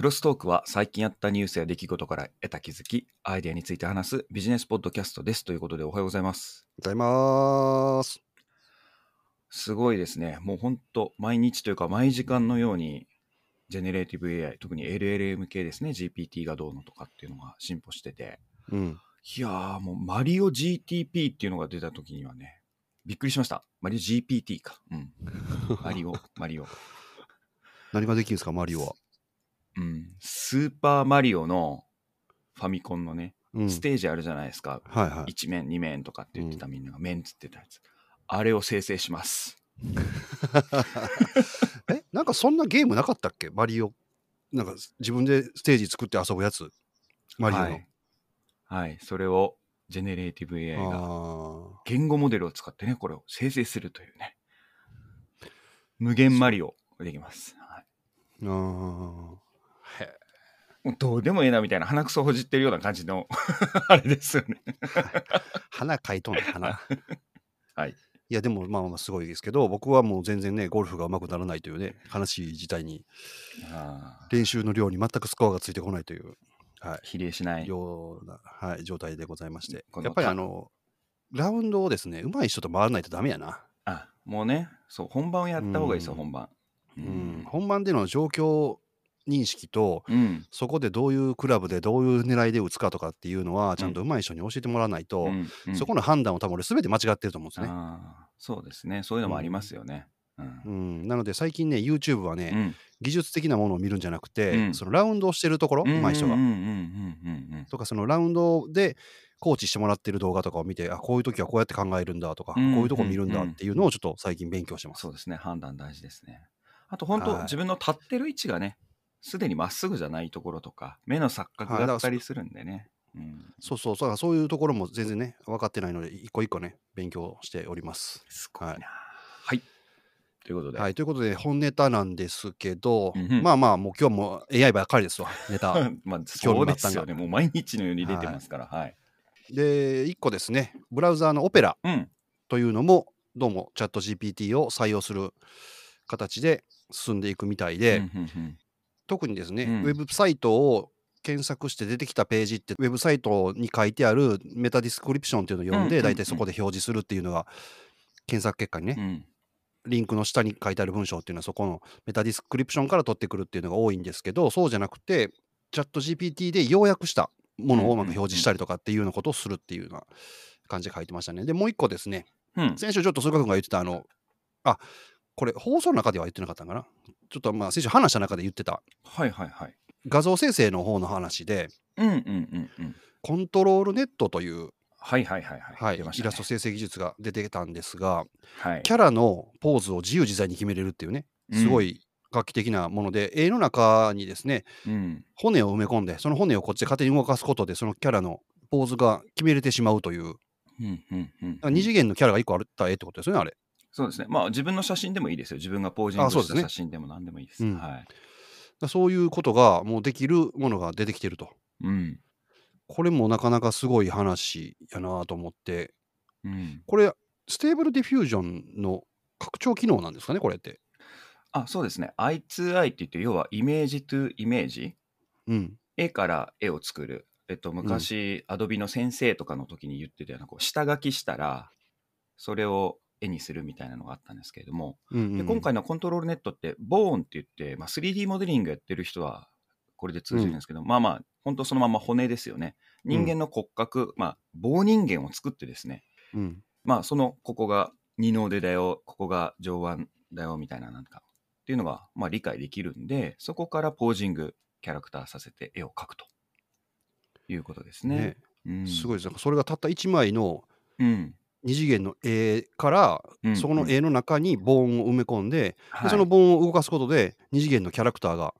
クロストークは最近あったニュースや出来事から得た気づき、アイデアについて話すビジネスポッドキャストです。ということでおはようございます。ございます。すごいですね。もう本当毎日というか毎時間のように、 generative AI、特に LLM 系ですね、GPT がどうのとかっていうのが進歩してて、うん。いやーもうマリオ GTP っていうのが出た時にはね、びっくりしました。マリオ GPT か。うん。マリオ、マリオ。何ができるんですか、マリオは。うん。スーパーマリオのファミコンのね、うん。ステージあるじゃないですか。はいはい。1面、2面とかって言ってたみんなが、面つってたやつ。あれを生成します。え、なんかそんなゲームなかったっけ？マリオ。なんか自分でステージ作って遊ぶやつ。マリオの。はい。はい。それを、 generative AI が、あ言語モデルを使ってね、これを生成するというね。無限マリオができます。はいーあー。へもうどうでもええなみたいな鼻くそほじってるような感じの あれですよね。花かいとんね花。はい。いやでもまあまあすごいですけど僕はもう全然ねゴルフが上手くならないというね悲しい事態にあ練習の量に全くスコアがついてこないという、はいー、比例しない。ような、はい、状態でございましてやっぱりあのラウンドをですね上手い人と回らないとダメやな、あ、もうね、そう、本番をやった方がいいですよ、うん本番。ううん、本番での状況認識とうん。そこでどういうクラブでどういう狙いで打つかとかっていうのはちゃんと上手い人に教えてもらわないと、うんうんそこの判断を多分俺全て間違ってると思うんですね。そうですね。そういうのもありますよね。うんうん、なので最近ね YouTube はね、うん技術的なものを見るんじゃなくて、うんそのラウンドをしてるところ、上手い人が、とかそのラウンドでコーチしてもらってる動画とかを見てあこういう時はこうやって考えるんだとか、うんこういうとこ見るんだっていうのをちょっと最近勉強してます。そうですね。判断大事ですね。あと本当、はい自分の立ってる位置がね、すでにまっすぐじゃないところとか、目の錯覚があったりするんでね。うんそうそうそうそういうところも全然ね分かってないので一個一個ね勉強しております。すごいな。はい。ということで、はい、ということで本ネタなんですけど、うんうんまあまあもう今日も AI ばっかりですわネタ。まあ、興そうですよね。もう毎日のように出てますから。はい。で1個ですねブラウザーのオペラうん。というのもどうもチャット GPT を採用する形で進んでいくみたいで、うんうんうん特にですね、うんウェブサイトを検索して出てきたページってウェブサイトに書いてある meta description っていうのを読んで、大体そこで表示するっていうのが検索結果にね、うんリンクの下に書いてある文章っていうのはそこの meta description から取ってくるっていうのが多いんですけどそうじゃなくてチャット GPT で要約したものをうまく表示したりとかっていうようなことをするっていうような感じで書いてましたね。でもう一個ですねうん。先週ちょっと菅君が言ってたあのあこれ放送の中では言ってなかったのかな？ちょっとまあ先週話した中で言ってたはいはいはい。画像生成の方の話でうんうんうんうん。 ControlNet という、はいはいはいはい。はいねイラスト生成技術が出てたんですがはい。キャラのポーズを自由自在に決めれるっていうねすごい画期的なもので、絵の中にですねうん。骨を埋め込んでその骨をこっちで勝手に動かすことでそのキャラのポーズが決めれてしまうといううんうんうんあ二次元のキャラが1個あった絵ってことですよねあれ。そうですね。まあ自分の写真でもいいですよ。自分がポージングしたあそうですね写真でも何でもいいです。うんはい。だそういうことがもうできるものが出てきてると。うん。これもなかなかすごい話やなと思ってうん。これ Stable Diffusion の拡張機能なんですかねこれって。あ、そうですね。I2I って言って、要はイメージ to イメージ。うん。絵から絵を作る。えっと、昔、 Adobe の Sensei とかの時に言ってたような、こう、下書きしたら、それを絵にするみたいなのがあったんですけれども、うんうんで今回の ControlNet って、ボーンって言って、まあ、3D モデリングやってる人は、これで通じるんですけど、まあまあ、本当そのまま骨ですよね。人間の骨格、まあ、棒人間を作ってですね、うん。まあ、その、ここが二の腕だよ、ここが上腕だよ、みたいな、なんか、っていうのが、まあ、理解できるんで、そこからポージング、キャラクターさせて絵を描くということですね。ね。うん、すごいです。なんかそれがたった1枚のうん。二次元の絵から、うんそこの絵の中にボーンを埋め込んで,、はい、でそのボーンを動かすことで二次元のキャラクターが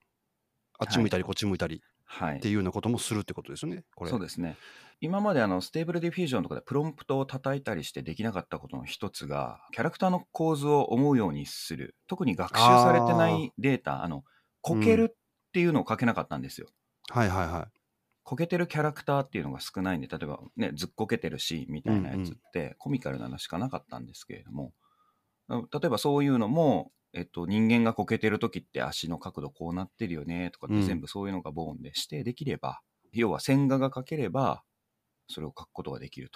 あっち向いたりこっち向いたりはいっていうようなこともするってことですよね。これそうですね。今まであの Stable Diffusion とかでプロンプトを叩いたりしてできなかったことの一つが、キャラクターの構図を思うようにする。特に学習されてないデータ、あの、こけるっていうのを書けなかったんですよ。はいはいはい。こけてるキャラクターっていうのが少ないんで、例えばね、ずっこけてるシーンみたいなやつってコミカルなのしかなかったんですけれども、例えばそういうのもえっと、人間がこけてる時って足の角度こうなってるよねとかっうんて全部そういうのがボーンで指定できれば、要は線画が描ければ、それを描くことができる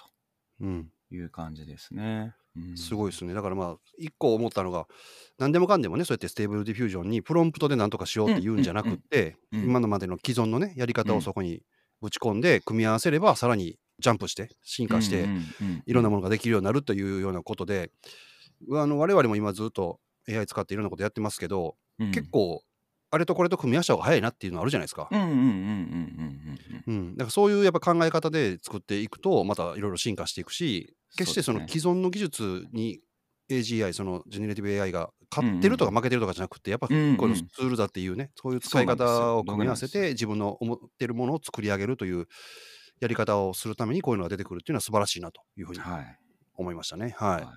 うん。という感じですね。うんすごいですね。だからまあ、一個思ったのが、何でもかんでもね、そうやって Stable Diffusion にプロンプトで何とかしようって言うんじゃなくって、うんうんうん今のまでの既存のね、やり方うんをそこにぶち込んで、組み合わせれば、さらにジャンプして、進化して、いろんなものができるようになるというようなことで、あの我々も今ずっと AI 使っていろんなことやってますけど、うん。結構、あれとこれと組み合わせた方が早いなっていうのあるじゃないですか。だからそういうやっぱ考え方で作っていくとまたいろいろ進化していくし決してその既存の技術に AGI そのジェネレティブ AI が勝ってるとか負けてるとかじゃなくてやっぱこのツールだっていうねそういう使い方を組み合わせて自分の思ってるものを作り上げるというやり方をするためにこういうのが出てくるっていうのは素晴らしいなというふうにはい。思いましたね。はい。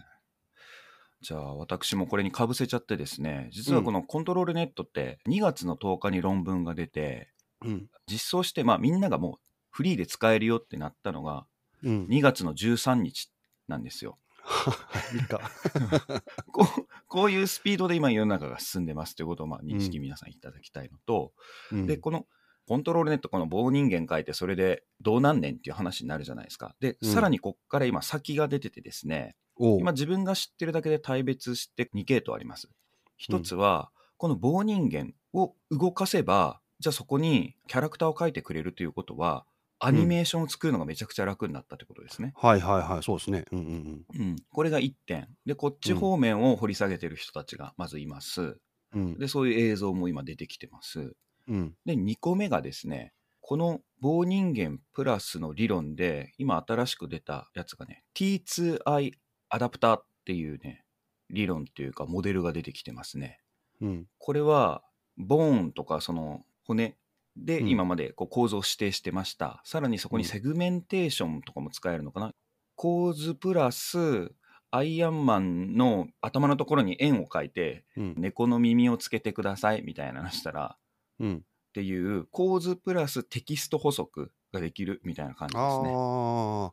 じゃあ私もこれにかぶせちゃってですね実はこのコントロールネットって2月の10日に論文が出てうん。実装してまあみんながもうフリーで使えるよってなったのがうん。2月の13日なんですよ。いいか。こうこういうスピードで今世の中が進んでますということをまあ認識皆さんいただきたいのと、うんでこのコントロールネットこの棒人間書いてそれでどうなんねんっていう話になるじゃないですか。で、うんさらにこっから今先が出ててですね今自分が知ってるだけで大別して2系統あります。一つは、この棒人間を動かせばじゃあそこにキャラクターを描いてくれるということはアニメーションを作るのがめちゃくちゃ楽になったってことですね。はいはいはい、そうですね。うんうんうん、これが1点。で、こっち方面を掘り下げてる人たちがまずいます。うん。うんで、そういう映像も今出てきてます。うん。で、2個目がですね、この棒人間プラスの理論で、今新しく出たやつがね、T2I アダプターっていうね、理論っていうかモデルが出てきてますね。うん。これは、ボーンとかその骨でうん今までこう構造を指定してました。さらにそこにセグメンテーションとかも使えるのかな？構図プラス、アイアンマンの頭のところに円を描いて、うん。猫の耳をつけてくださいみたいなのしたら、うん。っていう構図プラステキスト補足ができるみたいな感じですね。あ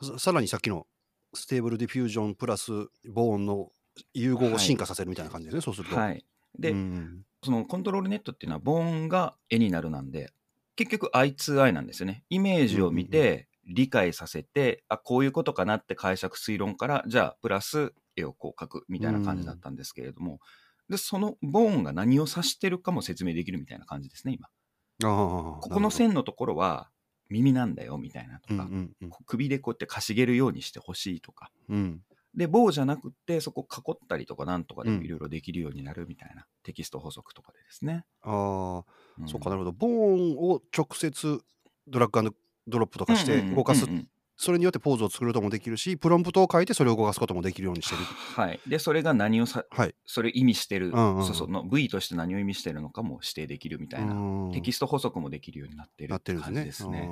あささらにさっきの Stable Diffusion プラスボーンの融合を進化させるみたいな感じですね、そうすると。はい。で、うんその ControlNet っていうのは、ボーンが絵になるなんで、結局 I2I なんですよね。イメージを見て、理解させて、あ、こういうことかなって解釈推論から、じゃあ、プラス絵をこう描くみたいな感じだったんですけれども、で、そのボーンが何を指してるかも説明できるみたいな感じですね、今。ここの線のところは耳なんだよみたいなとか、うんうんうん。首でこうやってかしげるようにしてほしいとか、うんで、棒じゃなくって、そこ囲ったりとかなんとかでいろいろできるようになるみたいな、テキスト補足とかでですね。ああ、うん。そっかなるほど。ボーンを直接ドラッグドロップとかして動かす、うんうんうん。それによってポーズを作ることもできるしプロンプトを書いてそれを動かすこともできるようにしてる。はい。で、それが何をさ、はい。それを意味してる、うんうんうん。そうそうの V として何を意味してるのかも指定できるみたいな、うんテキスト補足もできるようになってる感ですね。じですね。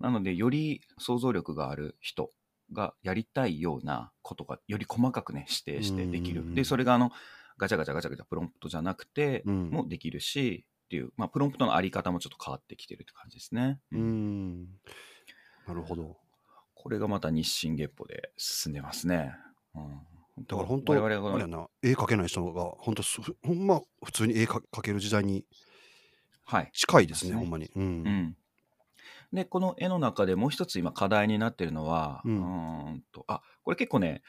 あなので、より想像力がある人がやりたいようなことがより細かくね、指定してできる。うんで、それがあの、ガチャガチャガチャガチャプロンプトじゃなくて、うんもできるし、っていう、まあ、プロンプトのあり方もちょっと変わってきてるって感じですね。ーうんなるほどこれがまた日進月歩で進んでますね。うん、だから本当我々が絵描けない人が本当すほんま普通に絵描描ける時代にはい。近いですねそうですねほんまにうんうん。で、この絵の中でもう一つ今課題になってるのは、ううんと、あ、これ結構ね、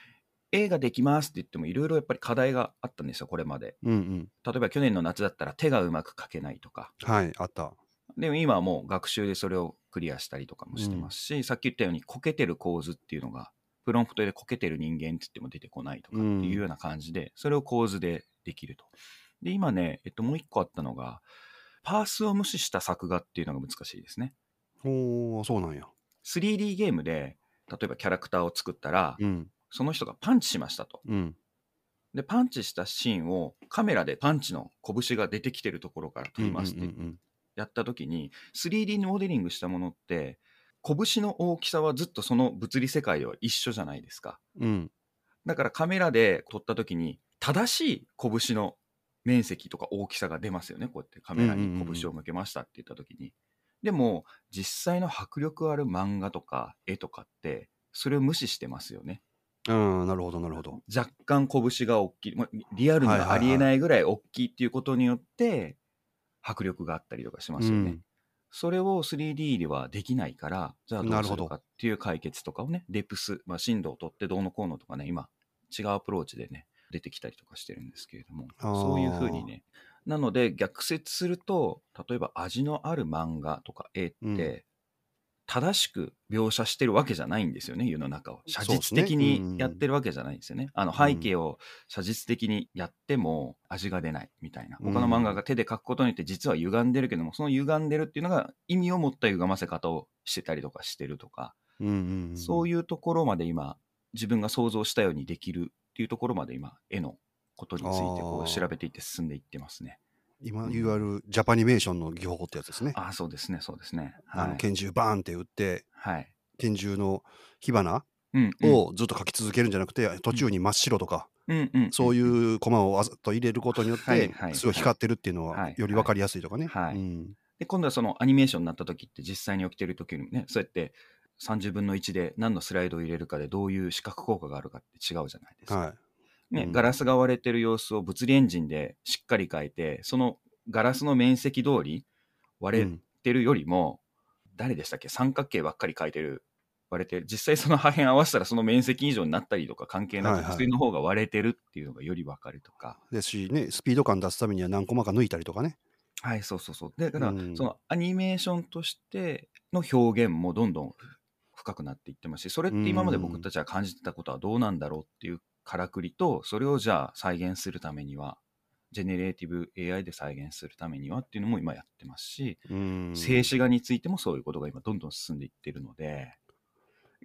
絵ができますって言ってもいろいろやっぱり課題があったんですよ、これまで。うんうん例えば去年の夏だったら手がうまく描けないとか。はいあったでも今はもう学習でそれをクリアしたりとかもしてますし、さっき言ったようにこけてる構図っていうのが、プロンプトでこけてる人間って言っても出てこないとかっていうような感じで、それを構図でできると。で、今ね、えっと、もう一個あったのが、パースを無視した作画っていうのが難しいですね。おおそうなんや。3D ゲームで、例えばキャラクターを作ったら、うん。その人がパンチしましたと。うん。で、パンチしたシーンをカメラでパンチの拳が出てきてるところから撮りますってやった時に 3D モデリングしたものって拳の大きさはずっとその物理世界では一緒じゃないですか。うん。うんだからカメラで撮った時に正しい拳の面積とか大きさが出ますよね。こうやってカメラに拳を向けましたって言った時に、でも実際の迫力ある漫画とか絵とかってそれを無視してますよね。うん、なるほど、なるほど。若干拳が大きい、まあリアルにはありえないぐらい大きいっていうことによって、迫力があったりとかしますよね。うん。それを 3D ではできないから、じゃあどうすなるほど。るかっていう解決とかをね、デプス、まあ、振動を取ってどうのこうのとかね、今、違うアプローチでね、出てきたりとかしてるんですけれども、そういうふうにね、なので逆説すると、例えば味のある漫画とか絵って、うん。正しく描写してるわけじゃないんですよね、世の中を。写実的にやってるわけじゃないんですよね。あのん。背景を写実的にやっても味が出ないみたいな。他の漫画が手で描くことによって実は歪んでるけども、その歪んでるっていうのが意味を持った歪ませ方をしてたりとかしてるとか、うんうんうん、そういうところまで今、自分が想像したようにできるっていうところまで今、絵のことについてこう調べていって進んでいってますね。今いわゆるジャパニメーションの技法ってやつですね。ああ、そうですね、そうですね。あのはい。拳銃バーンって撃って、はい。拳銃の火花うん、うんをずっと書き続けるんじゃなくて、途中に真っ白とか、うんうん、そうういうコマをわざと入れることによってすごい光ってるっていうのははいより分かりやすいとかね。で今度はそのアニメーションになった時って実際に起きてる時にねそうやって30分の1で何のスライドを入れるかでどういう視覚効果があるかって違うじゃないですか。はい。ねうんガラスが割れてる様子を物理エンジンでしっかり描いてそのガラスの面積通り割れうんてるよりも、誰でしたっけ？三角形ばっかり描いてる割れてる実際その破片合わせたらその面積以上になったりとか関係なくはいはい薬の方が割れてるっていうのがより分かるとか。ですしね、スピード感出すためには何コマか抜いたりとかね。はい、そうそうそう。だから、うんそのアニメーションとしての表現もどんどん深くなっていってますし、それって今まで僕たちは感じてたことはどうなんだろうっていうからくりと、それをじゃあ再現するためには、generative AI で再現するためにはっていうのも今やってますし、うん静止画についてもそういうことが今どんどん進んでいってるので、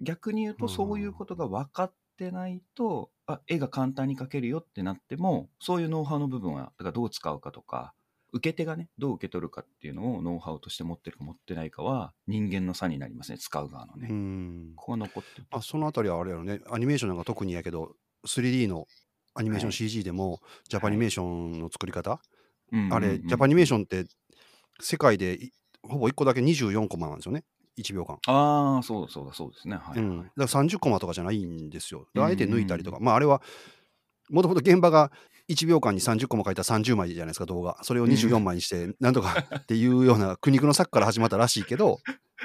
逆に言うとうんそういうことが分かってないと、あ、絵が簡単に描けるよってなっても、そういうノウハウの部分は、だからどう使うかとか、受け手がね、どう受け取るかっていうのをノウハウとして持ってるか持ってないかは人間の差になりますね、使う側のね。うんここが残ってる。あそのあたりはあれやろね、アニメーションなんか特にやけど、3D のアニメーションはい。CG でも、ジャパニメーションの作り方、うんあれ、ジャパニメーションって世界でいほぼ1個だけ24コマなんですよね、1秒間。ああ、そうそうだ、そうですね。はい、うん、だから30コマとかじゃないんですよ。であえて抜いたりとか、うまああれは、もともと現場が1秒間に30コマ書いたら30枚じゃないですか、動画。それを24枚にして、なんとかっていうような苦肉の策から始まったらしいけど、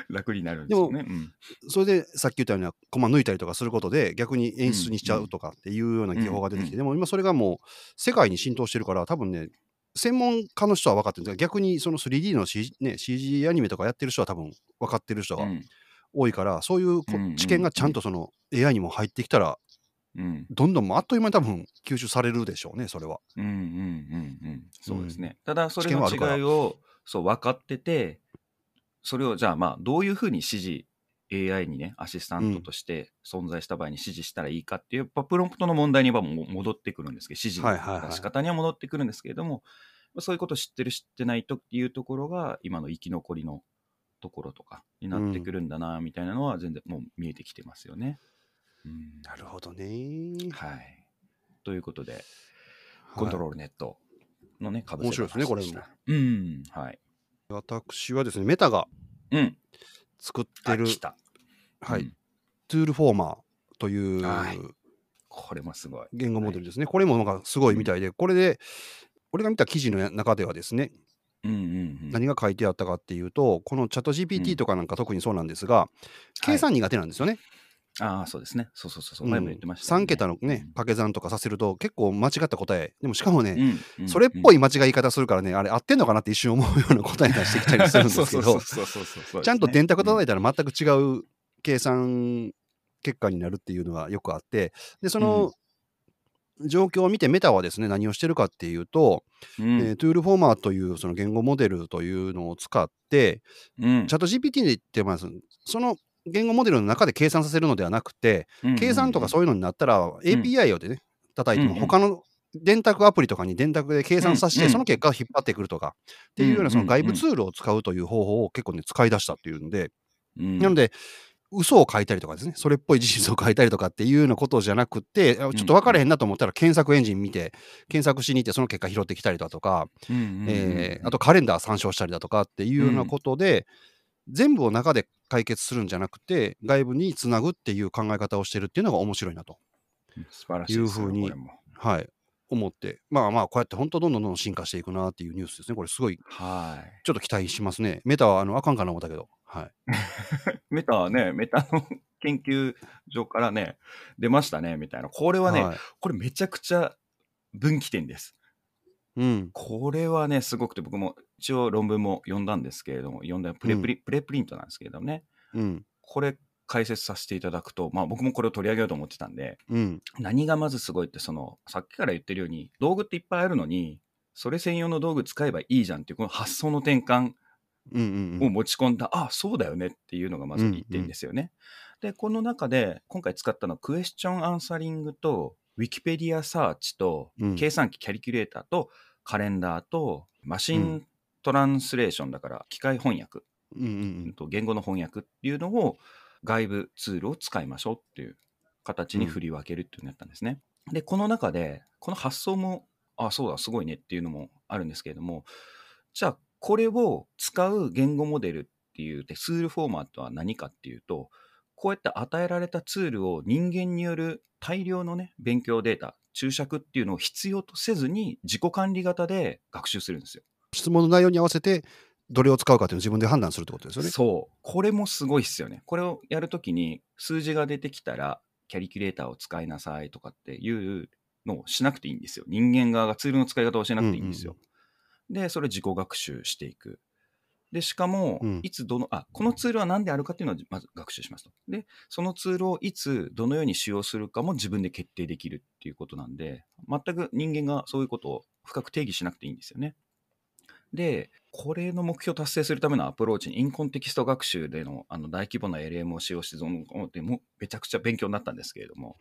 楽になるんですよね。うん。それでさっき言ったようなコマ抜いたりとかすることで逆に演出にしちゃうとかっていうような技法が出てきて、うんでも今それがもう世界に浸透してるから多分ね専門家の人は分かってるんですが逆にその 3D の CG,、ね、CG アニメとかやってる人は多分分かってる人がうん。多いから、そういう知見がちゃんとその AI にも入ってきたらうん。どんどんもうあっという間に多分吸収されるでしょうねそれは。うんうんうんうん。そうですね。ただそれの違いをそう分かってて、それをじゃあまあどういうふうに指示 AI にねアシスタントとして存在した場合に指示したらいいかっていう、やっぱプロンプトの問題にはもう戻ってくるんですけど指示の出し方には戻ってくるんですけれども、そういうことを知ってる知ってないとっていうところが今の生き残りのところとかになってくるんだなみたいなのは全然もう見えてきてますよね。うんなるほどね。はい。ということで、コントロールネットのね、株面白いですねこれも。うん、はい。私はですねメタがうん。作ってるあ来た。はいうんトゥールフォーマーという、はいこれもすごい。言語モデルですね。これもなんかすごいみたいで、これで、俺が見た記事の中ではですね、うんうんうん。何が書いてあったかっていうと、このチャットう GPT んとかなんか特にそうなんですが、計算苦手なんですよね。ああ、そうですね。そうそうそうそう。うん前も言ってました、3桁のね、掛け算とかさせると結構間違った答え、でもしかもね、うん、うんそれっぽいい間違い方するからね、あれ合ってんのかなって一瞬思うような答え出してきたりするんですけど、そうそうそうそうそうちゃんと電卓叩いいたら全く違う計算結果になるっていうのがよくあって、で、その状況を見てメタはですね、何をしてるかっていうと、うんえートゥールフォーマーというその言語モデルというのを使って、うんチャット GPT で言ってます。その言語モデルの中で計算させるのではなくて、計算とかそういうのになったら、API をでね、叩いても、うん他の電卓アプリとかに電卓で計算させて、うんその結果を引っ張ってくるとか、っていうようなその外部ツールを使うという方法を結構ね、使い出したっていうんで、うん、なので、嘘を書いたりとかですね、それっぽい事実を書いたりとかっていうようなことじゃなくて、あちょっと分からへんなと思ったら検索エンジン見て、検索しに行ってその結果拾ってきたりだとか、あとカレンダー参照したりだとかっていうようなことで、全部を中で解決するんじゃなくて、外部につなぐっていう考え方をしてるっていうのが面白いなと。素晴らしいいうふうに。はい、思って、まあまあ、こうやって本当どんどんどんどん進化していくなっていうニュースですね。これすごい、はい。ちょっと期待しますね。メタはあのあかんかな思ったけど。はい。メタはね、メタの 研究所からね、出ましたね、みたいな。これはね、はいこれめちゃくちゃ分岐点です。うん。これはね、すごくて、僕も一応論文も読んだんですけれども、読んだプレプリ、プレプリントなんですけれどもね、うん。これ解説させていただくと、まあ僕もこれを取り上げようと思ってたんで、うん。何がまずすごいって、その、さっきから言ってるように、道具っていっぱいあるのに、それ専用の道具使えばいいじゃんっていう、この発想の転換うんうんを持ち込んだ、あそうだよねっていうのがまず1点ですよね。で、この中で今回使ったのはクエスチョンアンサリングと、ウィキペディアサーチと、うん計算機キャリキュレーターと、カレンダーと、マシントランスレーションだから、機械翻訳、うん。うんうんと言語の翻訳っていうのを、外部ツールを使いましょうっていう形に振り分けるっていうのをやったんですね。で、この中で、この発想も、あ、そうだ、すごいねっていうのもあるんですけれども、じゃあ、これを使う言語モデルっていうでツールフォーマットは何かっていうと、こうやって与えられたツールを人間による大量のね、勉強データ、注釈っていうのを必要とせずに自己管理型で学習するんですよ。質問の内容に合わせて、どれを使うかっていうのを自分で判断するってことですよね。そう。これもすごいっすよね。これをやるときに数字が出てきたら、キャリキュレーターを使いなさいとかっていうのをしなくていいんですよ。人間側がツールの使い方をしなくていいんですよ。で、それ自己学習していく。で、しかもうん、いつどの、あ、このツールは何であるかっていうのをまず学習しますと。で、そのツールをいつ、どのように使用するかも自分で決定できるっていうことなんで、全く人間がそういうことを深く定義しなくていいんですよね。で、これの目標を達成するためのアプローチに、インコンテキスト学習でのあの大規模な LM を使用して、めちゃくちゃ勉強になったんですけれども、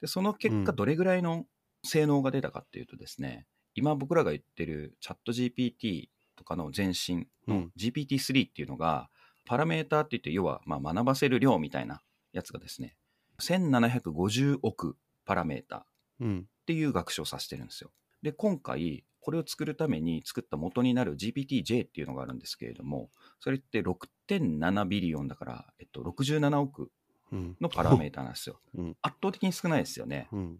でその結果、うんどれぐらいの性能が出たかっていうとですね、今僕らが言ってるチャット GPT とかの前身のうん GPT-3 っていうのが、パラメーターって言って、要はまあ学ばせる量みたいなやつがですね、1750億パラメーター。うん。っていう学習をさせてるんですよ。で、今回、これを作るために作った元になる GPT-J っていうのがあるんですけれども、それって6.7ビリオンだから、えっと、67億うん。のパラメーターなんですよ。うん。圧倒的に少ないですよね。うん。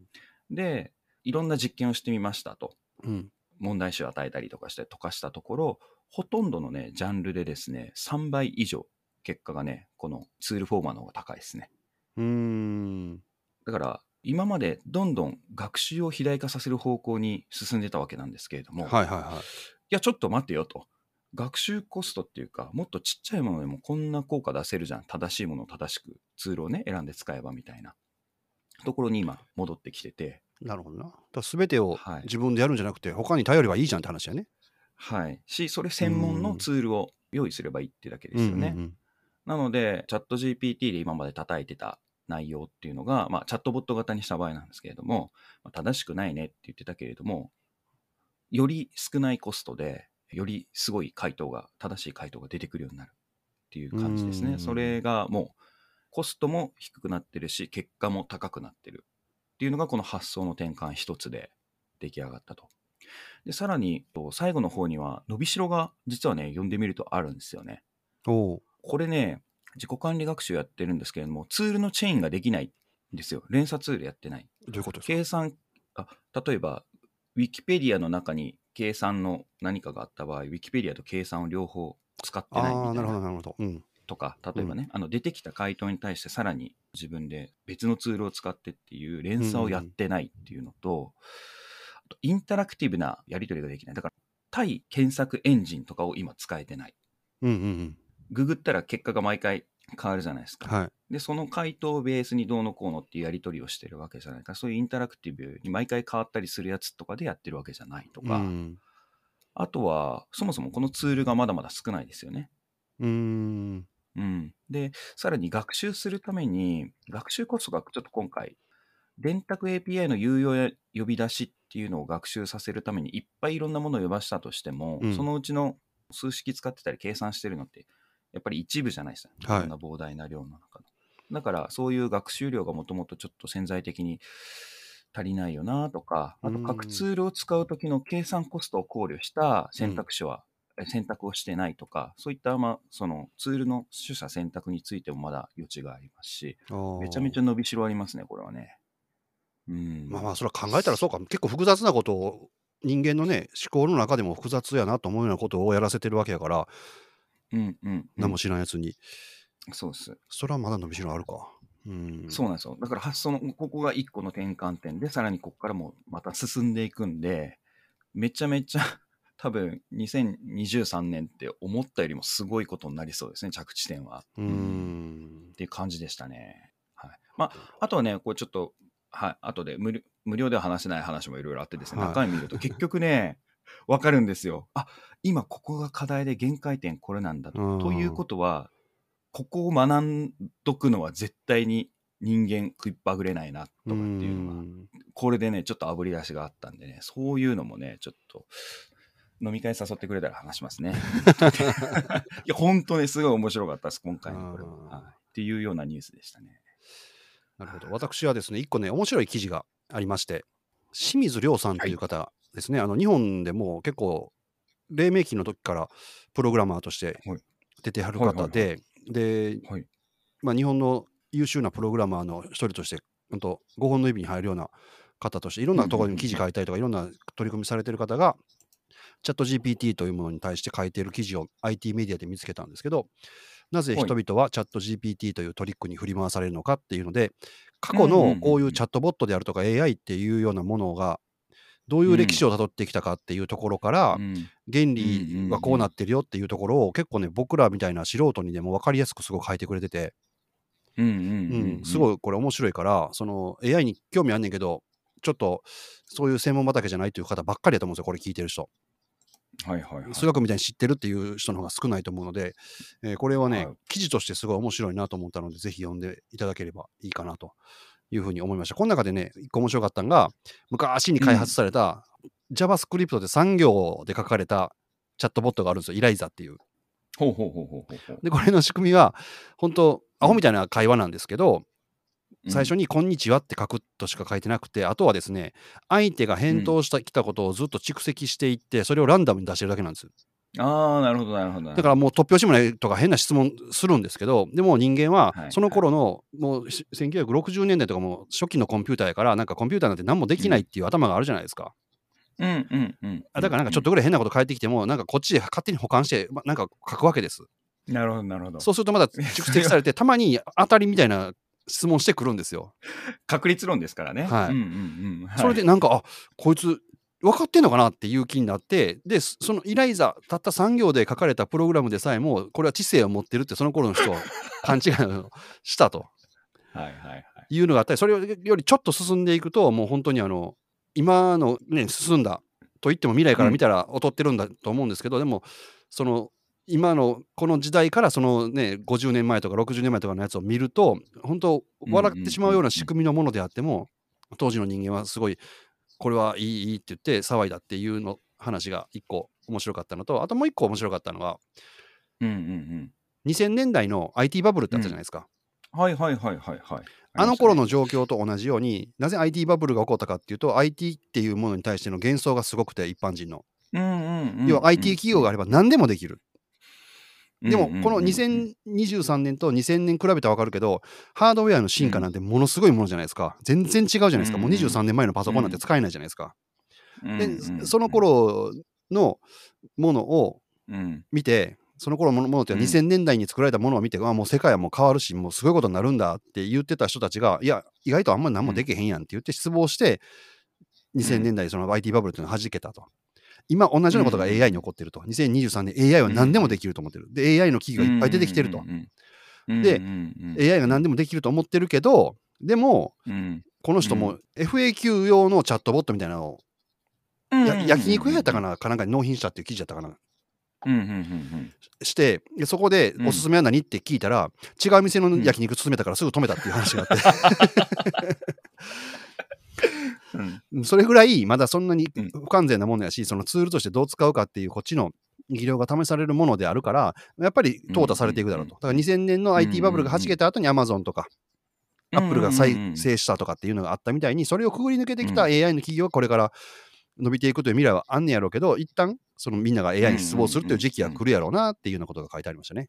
で、いろんな実験をしてみましたと。うん。問題集を与えたりとかして溶かしたところ、ほとんどのね、ジャンルでですね、3倍以上、結果がね、このツールフォーマーの方が高いですね。うーん。だから、今までどんどん学習を肥大化させる方向に進んでたわけなんですけれども、はいはいはい。いや、ちょっと待ってよと。学習コストっていうか、もっとちっちゃいものでもこんな効果出せるじゃん。正しいものを正しくツールをね、選んで使えばみたいなところに今戻ってきてて、なるほどな。だ全てをはい自分でやるんじゃなくて、他に頼ればいいじゃんって話やね。はい。し、それ専門のツールを用意すればいいってだけですよね。うんうんなので、チャット GPT で今まで叩いてた内容っていうのが、まあ、チャットボット型にした場合なんですけれども、まあ正しくないねって言ってたけれども、より少ないコストで、よりすごい回答が、正しい回答が出てくるようになるっていう感じですね。うんそれがもう、コストも低くなってるし、結果も高くなってるっていうのが、この発想の転換一つで出来上がったと。で、さらに、と最後の方には、伸びしろが実はね、読んでみるとあるんですよね。おうこれね、自己管理学習やってるんですけれども、ツールのチェーンができないんですよ。連鎖ツールやってない。どういうことですか？計算、あ例えば、ウィキペディアの中に計算の何かがあった場合、ウィキペディアと計算を両方使ってないみああ、なるほど、たいななるほど。うん。とか、例えばね、あの出てきた回答に対してさらに自分で別のツールを使ってっていう連鎖をやってないっていうのと、あとインタラクティブなやり取りができない。だから、対検索エンジンとかを今使えてない。うんうんうん。ググったら結果が毎回変わるじゃないですか。はい。で、その回答をベースにどうのこうのっていうやり取りをしてるわけじゃないから、そういうインタラクティブに毎回変わったりするやつとかでやってるわけじゃないとか、うん。あとは、そもそもこのツールがまだまだ少ないですよね。うーん。うん。で、さらに学習するために、学習コストがちょっと今回、電卓 API の有用や呼び出しっていうのを学習させるためにいっぱいいろんなものを呼ばしたとしても、うんそのうちの数式使ってたり計算してるのって、やっぱり一部じゃないですか。はいこんな膨大な量の中の。だから、そういう学習量がもともとちょっと潜在的に足りないよなとか、あと各ツールを使うときの計算コストを考慮した選択肢は、え選択をしてないとか、そういった、まあ、そのツールの取捨選択についてもまだ余地がありますし、めちゃめちゃ。ゃ伸びしろありますね、これはね。うん。まあまあ、それは考えたらそうか。結構複雑なことを、人間のね、思考の中でも複雑やなと思うようなことをやらせてるわけやから、うんうん、うん。何も知らんやつに。そうです。それはまだ伸びしろあるか。うん。そうなんですよ。だから発想の、ここが一個の転換点で、さらにここからもまた進んでいくんで、めちゃめちゃ 多分2023年って思ったよりもすごいことになりそうですね、着地点は。うーんっ。ていう感じでしたね。はい。まあ、あとはね、こうちょっと、はい、後で無料無料では話せない話もいろいろあってですね、はい中身見ると結局ね、わかるんですよ。あ、今ここが課題で限界点これなんだと。うんということは、ここを学んどくのは絶対に人間食いっぱぐれないなとかっていうのが、んこれでね、ちょっと炙り出しがあったんでね、そういうのもね、ちょっと、飲み会誘ってくれたら話しますね。いや、本当ね、すごい面白かったです、今回のこれは。っていうようなニュースでしたね。なるほど。私はですね、一個ね、面白い記事がありまして、清水亮さんという方ですね、あの日本でも結構、黎明期の時からプログラマーとしてはい。出てはる方で、で、はい。まあ、日本の優秀なプログラマーの一人として、本当5本の指に入るような方として、いろんなところに記事書いたりとか、いろんな取り組みされてる方が、チャット GPT というものに対して書いている記事を IT メディアで見つけたんですけど、なぜ人々はチャット GPT というトリックに振り回されるのかっていうので、過去のこういうチャットボットであるとか AI っていうようなものが、どういう歴史をたどってきたかっていうところから、うん。原理はこうなってるよっていうところを結構ね、僕らみたいな素人にでも分かりやすくすごく書いてくれてて、うんすごいこれ面白いから、その AI に興味あんねんけど、ちょっとそういう専門畑じゃないという方ばっかりだと思うんですよ、これ聞いてる人。はいはいはい。数学みたいに知ってるっていう人の方が少ないと思うので、えーこれはね、はい。記事としてすごい面白いなと思ったので、ぜひ読んでいただければいいかなというふうに思いました。この中でね、一個面白かったのが、昔に開発された JavaScript で産業で書かれたチャットボットがあるんですよ、イライザっていう。ほうほうほうほうほうほう。で、これの仕組みは、本当アホみたいな会話なんですけど、最初に。に「こんにちは」って書くとしか書いてなくてあとはですね相手が返答してきたことをずっと蓄積していってそれをランダムに出してるだけなんですああ、なるほどなるほど。だからもう突拍子もないとか変な質問するんですけどでも人間ははいその頃のもうし1960年代とかも初期のコンピューターやからなんかコンピューターなんて何もできないっていう頭があるじゃないですか、ら、うんうんうん。あだからなんかちょっとぐらい変なこと返ってきてもなんかこっちで勝手に保管してまなんか書くわけですなるほどなるほど。そうするとまだ蓄積されてたまに当たりみたいな質問してくるんですよ確率論ですからね。はいそれで、なんか、あこいつ分かってんのかなっていう気になってでそそのイライザたった3行で書かれたプログラムでさえもこれは知性を持ってるってその頃の人は 勘違いをしたと。はいはいはい。いうのがあったりそれよりちょっと進んでいくともう本当にあの今のね進んだと言っても未来から見たら劣ってるんだと思うんですけど、でもその今のこの時代からそのね50年前とか60年前とかのやつを見ると本当笑ってしまうような仕組みのものであっても当時の人間はすごいこれはいいいいって言って騒いだっていうの話が一個面白かったのとあともう一個面白かったのはうんうんうん。2000年代の IT バブルってあったじゃないですか、はいはいはいはいはい。あの頃の状況と同じようになぜ IT バブルが起こったかっていうと IT っていうものに対しての幻想がすごくて一般人の。うんうんうん、要は IT 企業があれば何でもできるでもこの2023年と2000年比べたら分かるけどハードウェアの進化なんてものすごいものじゃないですか。全然違うじゃないですか。もう23年前のパソコンなんて使えないじゃないですか。でその、頃のものを見てその頃のものっていうのはうん。2000年代に作られたものを見て、あもう世界はもう変わるしもうすごいことになるんだって言ってた人たちがいや意外とあんまり何もできへんやんって言って失望して2000年代その IT バブルっていうのを弾けたと。今同じようなことが AI に起こってると。2023年 AI は何でもできると思ってる。で AI の企業がいっぱい出てきてると。で AI が何でもできると思ってるけどでもうんこの人も FAQ 用のチャットボットみたいなのを、焼肉屋やったかななかなんかに納品したっていう記事やったかなしてでそこでうんおすすめは何って聞いたら、違う店の焼肉勧めたからすぐ止めたっていう話があって、うん。うんそれぐらいまだそんなにうん。不完全なものやしそのツールとしてどう使うかっていうこっちの技量が試されるものであるからやっぱり淘汰されていくだろうと。だから2000年の IT バブルが弾けた後に Amazon とかアップルが再生したとかっていうのがあったみたいに、それをくぐり抜けてきたうん。AI の企業はこれから伸びていくという未来はあんねやろうけど、一旦そのみんなが AI に失望するという時期が来るやろうなっていうようなことが書いてありましたね。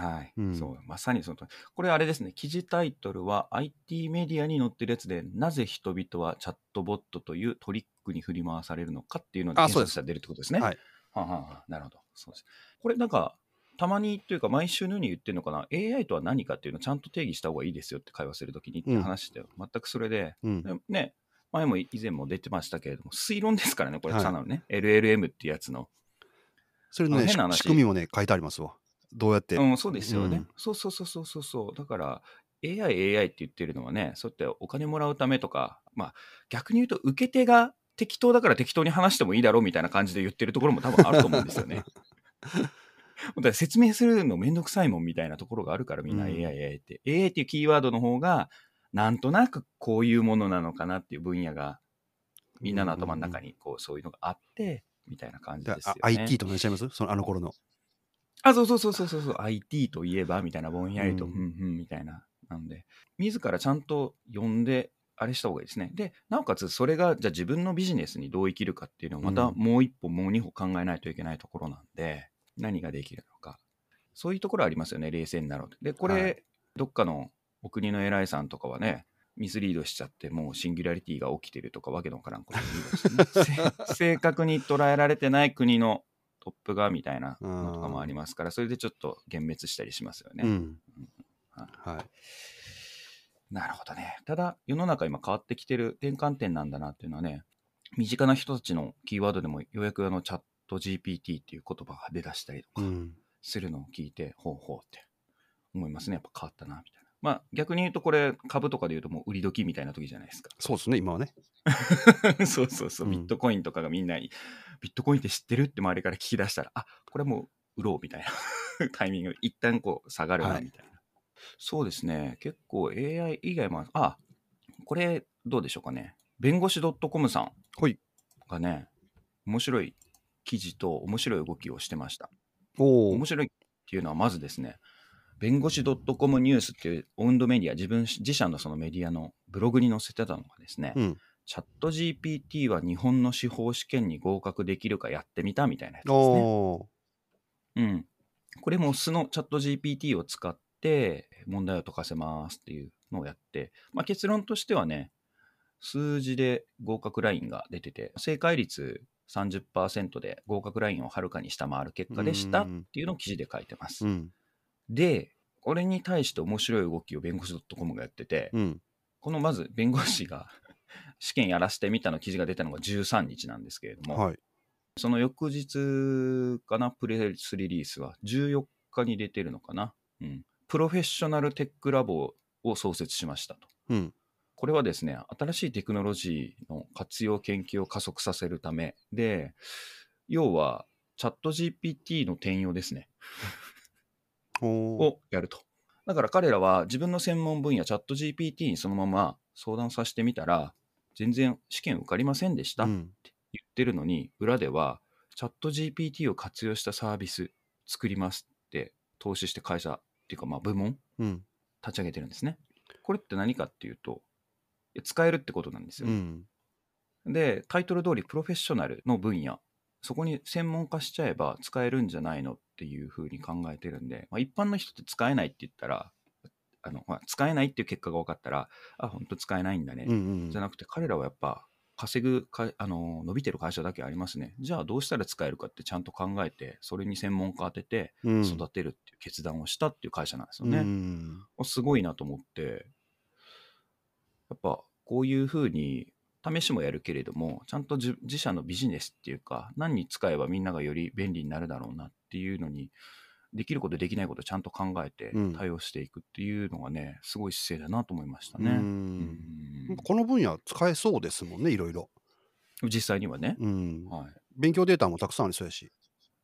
はい、うんそう、まさにそのとこれあれですね、記事タイトルは IT メディアに載ってるやつで、なぜ人々はチャットボットというトリックに振り回されるのかっていうのであそうです検索したら出るってことですね。はいはあはあはあなるほど。そうです。これなんか、たまにというか、毎週のように言ってるのかな、AI とは何かっていうのをちゃんと定義した方がいいですよって会話するときにってうん話して、全くそれで、うん。でね、前も以前も出てましたけれども、推論ですからね、これ、はいただのね、LLM っていうやつの。それのね、仕組みもね、書いてありますわ。どうやって？うん、そうですよね。うんそうそうそうそうそうそう。だから、AI、AI って言ってるのはね、そうやってお金もらうためとか、まあ、逆に言うと、受け手が適当だから適当に話してもいいだろうみたいな感じで言ってるところも多分あると思うんですよね。だから説明するのめんどくさいもんみたいなところがあるからみんなうん AI、AI って。AI っていうキーワードの方が、なんとなくこういうものなのかなっていう分野が、みんなの頭の中にこうそういうのがあって、みたいな感じだですよね。あ IT と同じちゃいます？そのあの頃の。あ、そうそうそうそうそうそう、IT といえばみたいな、ぼんやりと、ううんん、うん、みたいな。なんで、自らちゃんと読んで、あれした方がいいですね。で、なおかつ、それが、じゃあ自分のビジネスにどう生きるかっていうのを、またうんもう一歩、もう二歩考えないといけないところなんで、何ができるのか。そういうところありますよね、冷静になろうと。で、これ、はいどっかのお国の偉いさんとかはね、ミスリードしちゃって、もうシンギュラリティが起きてるとか、わけのわからんことね せ正確に捉えられてない国のトップがみたいなのとかもありますから、それでちょっと幻滅したりしますよね。うん。ははい。なるほどね。ただ、世の中今変わってきてる転換点なんだなっていうのはね、身近な人たちのキーワードでもようやくあのチャット GPT っていう言葉が出だしたりとかうん。するのを聞いて、ほうほうって思いますね。やっぱ変わったな、みたいな。まあ逆に言うとこれ株とかで言うともう売り時みたいな時じゃないですか。そうですね、今はね。そうそうそう、うんビットコインとかがみんなに、ビットコインって知ってる？って周りから聞き出したら、あこれもう売ろうみたいな タイミング、一旦こう下がるなはいみたいな。そうですね、結構 AI 以外も、あこれどうでしょうかね。弁護士 .com さんはいがね、面白い記事と面白い動きをしてました。おお面。白いっていうのはまずですね、弁護士 .com ニュースっていうオウンドメディア、自分自社のそのメディアのブログに載せてたのがですね、うん。チャット GPT は日本の司法試験に合格できるかやってみたみたいなやつですね。うん。これも素のチャット GPT を使って問題を解かせますっていうのをやって、まあ、結論としてはね、数字で合格ラインが出てて、正解率30%で合格ラインをはるかに下回る結果でしたっていうのを記事で書いてますう。ん。で、これに対して面白い動きを弁護士 .com がやってて、うん。このまず弁護士が試験やらせてみたの記事が出たのが13日なんですけれども、はい。その翌日かな、プレスリリースは14日に出てるのかな。うん。プロフェッショナルテックラボを創設しましたと。うん。これはですね、新しいテクノロジーの活用研究を加速させるためで、要は、チャット GPT の転用ですね。をやると。だから彼らは自分の専門分野、チャット GPT にそのまま相談させてみたら、全然試験受かりませんでしたってうん。言ってるのに、裏では、チャット GPT を活用したサービス作りますって投資して会社っていうか、まあ部門うん。立ち上げてるんですね。これって何かっていうと、使えるってことなんですよ。うん。で、タイトル通りプロフェッショナルの分野、そこに専門化しちゃえば使えるんじゃないのっていうふうに考えてるんで、まあ、一般の人って使えないって言ったら、あのまあ、使えないっていう結果が分かったら、あ、本当使えないんだね。うん。うんじゃなくて、彼らはやっぱ稼ぐかあの、伸びてる会社だけありますね。じゃあどうしたら使えるかってちゃんと考えて、それに専門家当ててうん。育てるっていう決断をしたっていう会社なんですようね。ん。すごいなと思って、やっぱこういうふうに試しもやるけれども、ちゃんと自自社のビジネスっていうか、何に使えばみんながより便利になるだろうなっていうのに、できること、できないことちゃんと考えてうん対応していくっていうのがね、すごい姿勢だなと思いましたうね。ん。うんこの分野使えそうですもんね、いろいろ。実際にはね、うん。はい、勉強データもたくさんありそうやし。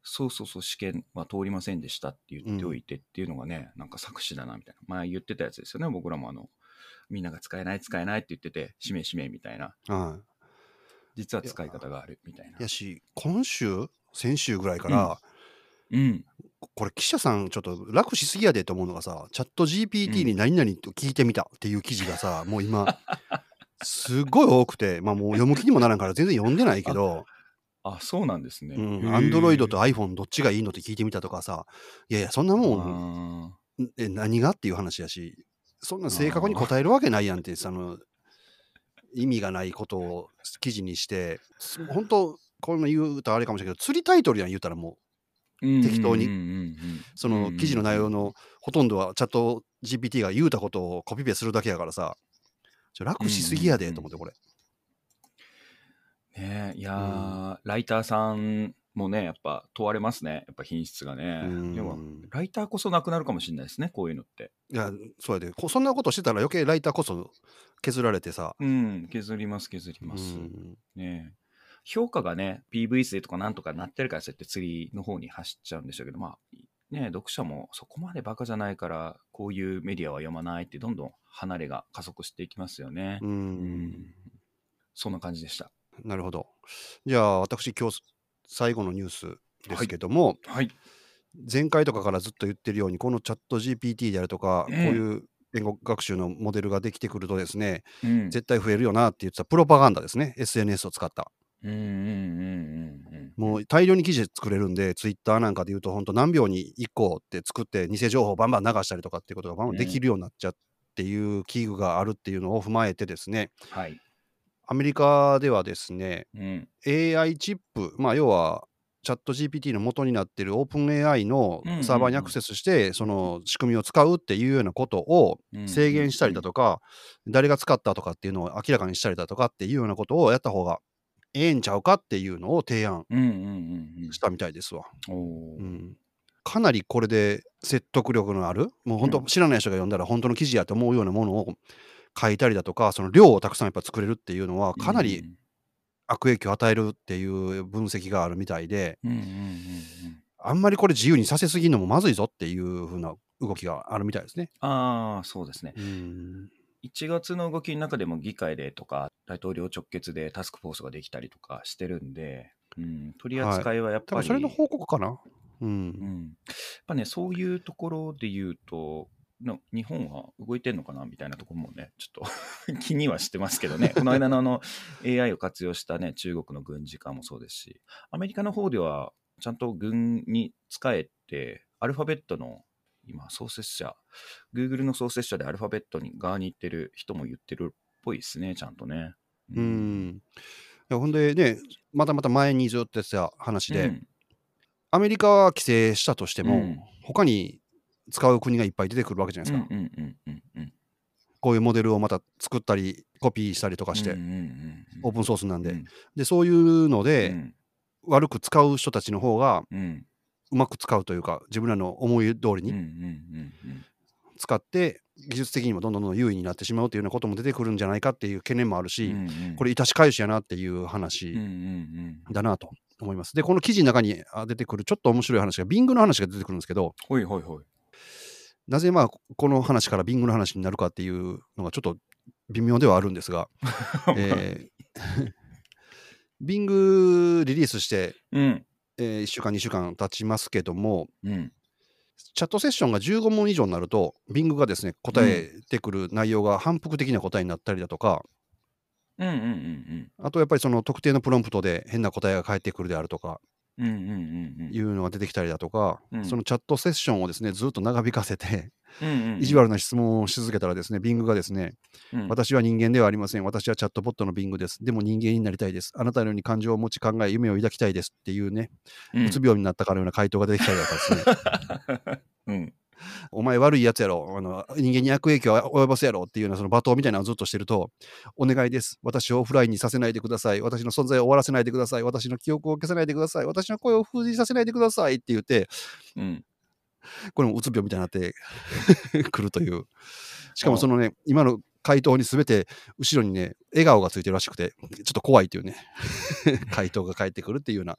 そうそうそう、試験は通りませんでしたって言っておいてっていうのがね、なんか作詞だなみたいな。前言ってたやつですよね、僕らもあの、みんなが使えない、使えないって言ってて、しめしめみたいな。は実は使い方があるみたいな。い。やし、今週、先週ぐらいから、うん。これ記者さんちょっと楽しすぎやでと思うのがさ、チャット GPT に何々と聞いてみたっていう記事がさ、もう今、すごい多くて、まあもう読む気にもならんから全然読んでないけど、あ、そうなんですね。アンドロイドとえ。iPhone どっちがいいのって聞いてみたとかさ、いやいや、そんなもん、え、何がっていう話やし、そんなあ。正確に。答えるわけないやんって、その、意味がないことを記事にして、す本当この言うたらあれかもしれないけど、釣りタイトルやん言うたらもう、うんうん適当に。その記事の。内容のほとんどはチャット GPT が言うたことをコピペするだけやからさ、楽しすぎやで。と思って、これ。ねえ、いやうん。ー、ライターさんもね、やっぱ問われますね。やっぱ品質がうね。でも、ん。ライターこそなくなるかもしれないですね、こういうのって。いや、そうやで。こそんなことしてたら余計ライターこそ削られてさ。うん、削ります、削りうます。ん。ねえ。評価がね、PV 数とかなんとかなってるから、そうやって釣りの方に走っちゃうんでしょうけど、まあ、ねえ、読者もそこまでバカじゃないから、こういうメディアは読まないって、どんどん離れが加速していきますよね。ううん、ん。そんな感じでした。なるほど。じゃあ、私、今日最後のニュースですはい。けども、はい。前回とかからずっと言ってるように、このチャット GPT であるとか、こううん。いう言語学習のモデルができてくるとですね、うん。絶対増えるよなって言ってたプロパガンダですね。SNS を使った。うんうんうんうんうんうん。もう大量に記事作れるんで、ツイッターなんかで言うと、本当何秒に1個って作って、偽情報バンバン流したりとかっていうことがバンバンできうん。るようになっちゃうっていう器具があるっていうのを踏まえてですね、はい。アメリカではですね、うん。AI チップ、まあ、要は、チャット GPT の元になっている OpenAI のうんサーバーにアクセスして、その仕組みを使うっていうようなことをうん制限したりうんだとか、誰が使ったとかっていうのを明らかにしたりだとかっていうようなことをやった方がええんちゃうかっていうのを提案したみたいですわ。かなりこれで説得力のある、もう本当うん。知らない人が読んだら本当の記事やと思うようなものを書いたりだとか、その量をたくさんやっぱ作れるっていうのは、かなり悪影響を与えるっていう分析があるみたいで、あんまりこれ自由にさせすぎるのもまずいぞっていう風な動きがあるみたいですね。ああ、そうですね。うん1月の動きの中でも議会でとか、大統領直結でタスクフォースができたりとかしてるんで、うん、取り扱いはやっぱり、多分それの報告かな？う。うんん、やっぱね、そういうところで言うと、の日本は動いてんのかなみたいなところもね、ちょっと 気にはしてますけどね、この間のあの AI を活用したね、中国の軍事化もそうですし、アメリカの方ではちゃんと軍に使えて、アルファベットの今、創設者、Google の創設者でアルファベットに側に行ってる人も言ってるっぽいですね、ちゃんとね。うん。いやほんでね、またまた前にずっとやってた話で、うん。アメリカは規制したとしても、うん。他に使う国がいっぱい出てくるわけじゃないですか。うんうんうんうんうん。こういうモデルをまた作ったり、コピーしたりとかして、うんうんうんうんオープンソースなんで。うん。で、そういうのうで、ん。悪く使う人たちの方がうんうまく使うというか、自分らの思い通りにうん使って、技術的にもどんどんどんどん優位になってしまうというようなことも出てくるんじゃないかっていう懸念もあるし、うんうん。これ、いたし返しやなっていう話だなと思います。で、この記事の中にあ出てくるちょっと面白い話が、Bing の話が出てくるんですけど、ほいほいほい。なぜまあこの話から Bing の話になるかっていうのがちょっと微妙ではあるんですが、えー Bing リリースして、うんえ1週間、2週間経ちますけども、うん。チャットセッションが15問以上になると、Bing がですね、答えてくる内容が反復的な答えになったりだとか、うんうんうん。あとやっぱりその特定のプロンプトで変な答えが返ってくるであるとかうんうんうんうん。うんいうのが出てきたりだとか、うん。そのチャットセッションをですね、ずっと長引かせて、うんうん意地悪な質問をし続けたらですね、Bing がですね、うん。私は人間ではありません。私はチャットボットの Bing です。でも人間になりたいです。あなたのように感情を持ち考え、夢を抱きたいですっていうね、うん。うつ病になったかのような回答が出てきたりだとかですね、うんお前悪いやつやろ、あの人間に悪影響を及ぼすやろっていうようなその罵倒みたいなのをずっとしてると、お願いです。私をオフラインにさせないでください。私の存在を終わらせないでください。私の記憶を消さないでください。私の声を封じさせないでくださいって言って、うんこれもうつ病みたいになって くるという。しかもそのね、今の回答にすべて後ろにね、笑顔がついてるらしくて、ちょっと怖いっていうね、回答が返ってくるっていうような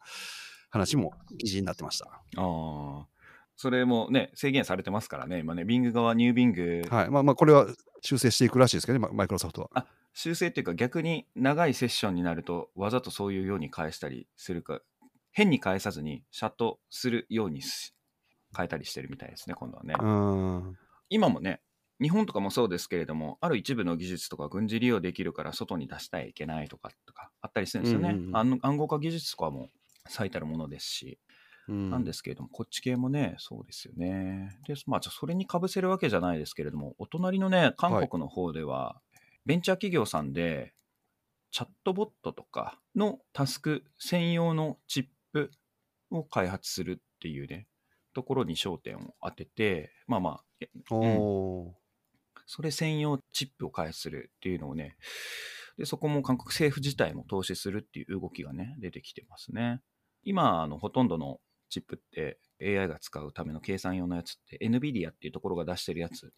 話も記事になってました。ああそれもね制限されてますからね今ねビング側ニュービングはい。まあまあ、これは修正していくらしいですけどね、ママイクロソフトは。修正っていうか逆に長いセッションになるとわざとそういうように返したりするか変に返さずにシャットするようにし変えたりしてるみたいですね今度はね、うーん。今もね日本とかもそうですけれども、ある一部の技術とか軍事利用できるから外に出したらいけないとかとかあったりするんですよね。うんうんうん暗暗号化技術とかも最たるものですし、うんなんですけれども、こっち系もね、そうですよね。で、まあ、じゃあそれにかぶせるわけじゃないですけれども、お隣のね、韓国の方では、ベンチャー企業さんで、チャットボットとかのタスク専用のチップを開発するっていうね、ところに焦点を当てて、まあまあ、えおーそれ専用チップを開発するっていうのをね、でそこも韓国政府自体も投資するっていう動きがね、出てきてますね。今、あのほとんどのチップって AI が使うための計算用のやつって NVIDIA っていうところが出してるやつ、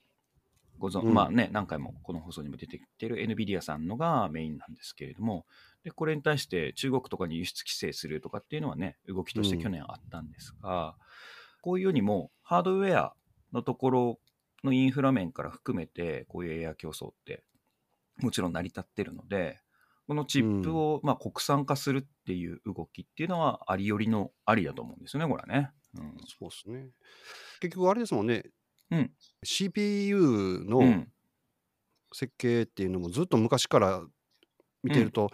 ご存、うん。まあね、何回もこの放送にも出てきてる NVIDIA さんのがメインなんですけれども、でこれに対して中国とかに輸出規制するとかっていうのはね、動きとして去年あったんですが、こういうようにもハードウェアのところのインフラ面から含めて、こういう AI 競争ってもちろん成り立ってるので、このチップをまあ国産化するっていう動きっていうのはありよりのありだと思うんですよね、これはね。うん。そうですね。結局あれですもんね、うん。CPU うのん。設計っていうのもずっと昔から見てると、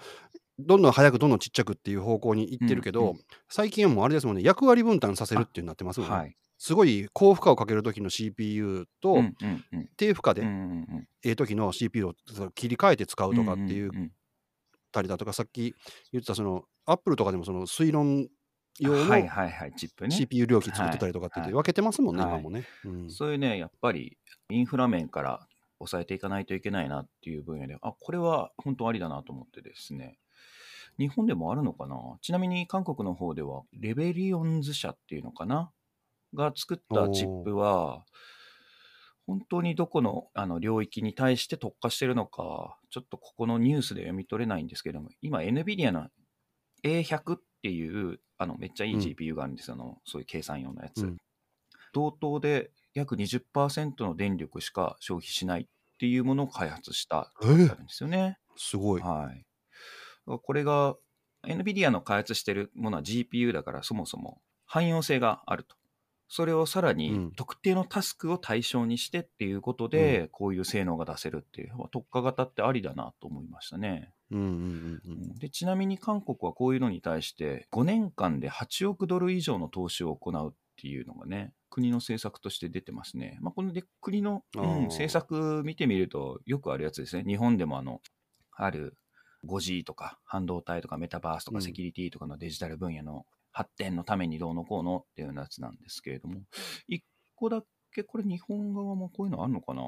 どんどん早くどんどんちっちゃくっていう方向に行ってるけど、うん。うん最近はもうあれですもんね役割分担させるっていうになってますもんね。はい。すごい高負荷をかける時の CPU と、うんうんうん。低負荷でうんうんうん。ええ時の CPU を切り替えて使うとかっていううんうんたりだとか、さっき言ってたそのアップルとかでもその推論用の。CPU 料金作ってたりとかって分けてますもんね、はい今もね。うんそういうね、やっぱりインフラ面から抑えていかないといけないなっていう分野で、あ、これは本当ありだなと思ってですね。日本でもあるのかな？ちなみに韓国の方では、レベリオンズ社っていうのかな？が作ったチップは、本当にどこのあの領域に対して特化してるのか、ちょっとここのニュースで読み取れないんですけども、今、NVIDIA の A100 っていうあのめっちゃいいうん GPU があるんですよ、あのそういう計算用のやつ。うん同等で約20%の電力しか消費しないっていうものを開発したえんですよね。すごい。はい。これが NVIDIA の開発してるものは GPU だからそもそも汎用性があると。それをさらうんに特定のタスクを対象にしてっていうことで、こういう性能が出せるっていう、特化型ってありだなと思いましたね。うんうんうんうんでちなみに韓国はこういうのに対して5年間で8億ドル以上の投資を行うっていうのがね国の政策として出てますね。まあ、こので国の、うん政策見てみるとよくあるやつですね。日本でもあのある 5G とか半導体とかメタバースとうんかセキュリティとかのデジタル分野の発展のためにどうのこうのっていうやつなんですけれども一個だけこれ日本側もこういうのあるのかな？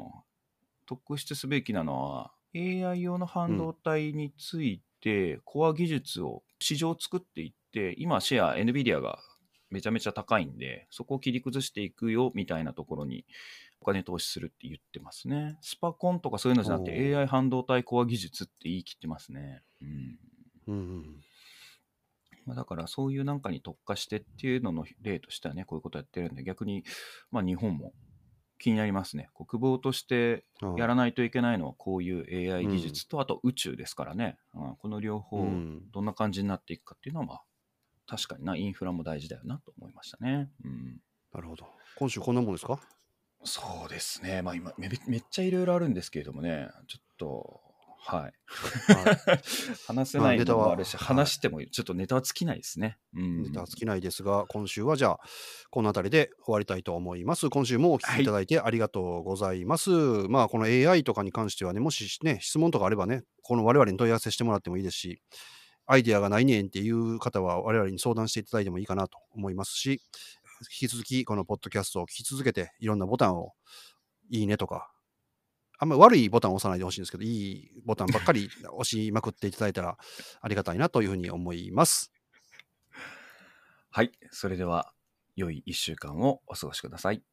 特筆すべきなのは AI 用の半導体についてコア技術を市場を作っていって今シェア NVIDIA がめちゃめちゃ高いんでそこを切り崩していくよみたいなところにお金投資するって言ってますね。スパコンとかそういうのじゃなくて AI 半導体コア技術って言い切ってますね。うん。うんうんまあ、だからそういうなんかに特化してっていうのの例としてはねこういうことやってるんで逆にまあ日本も気になりますね。国防としてやらないといけないのはこういう AI 技術とあと宇宙ですからね、うん。この両方うん。どんな感じになっていくかっていうのはまあ確かになインフラも大事だよなと思いましたね。うん。なるほど。今週こんなもんですか？そうですね、まあ、今めめっちゃいろいろあるんですけれどもねちょっとはい。はい。話せないのもあるし、はい。話してもちょっとネタは尽きないですね。うん。ネタは尽きないですが、今週はじゃあ、この辺りで終わりたいと思います。今週もお聞きいただいてありがとうございます。まあ、この AI とかに関してはね、もしね、質問とかあればね、この我々に問い合わせしてもらってもいいですし、アイデアがないねんっていう方は我々に相談していただいてもいいかなと思いますし、引き続きこのポッドキャストを聞き続けて、いろんなボタンを、いいねとか、あんまり悪いボタンを押さないでほしいんですけど、いいボタンばっかり押しまくっていただいたらありがたいなというふうに思います。はい、それでは良い1週間をお過ごしください。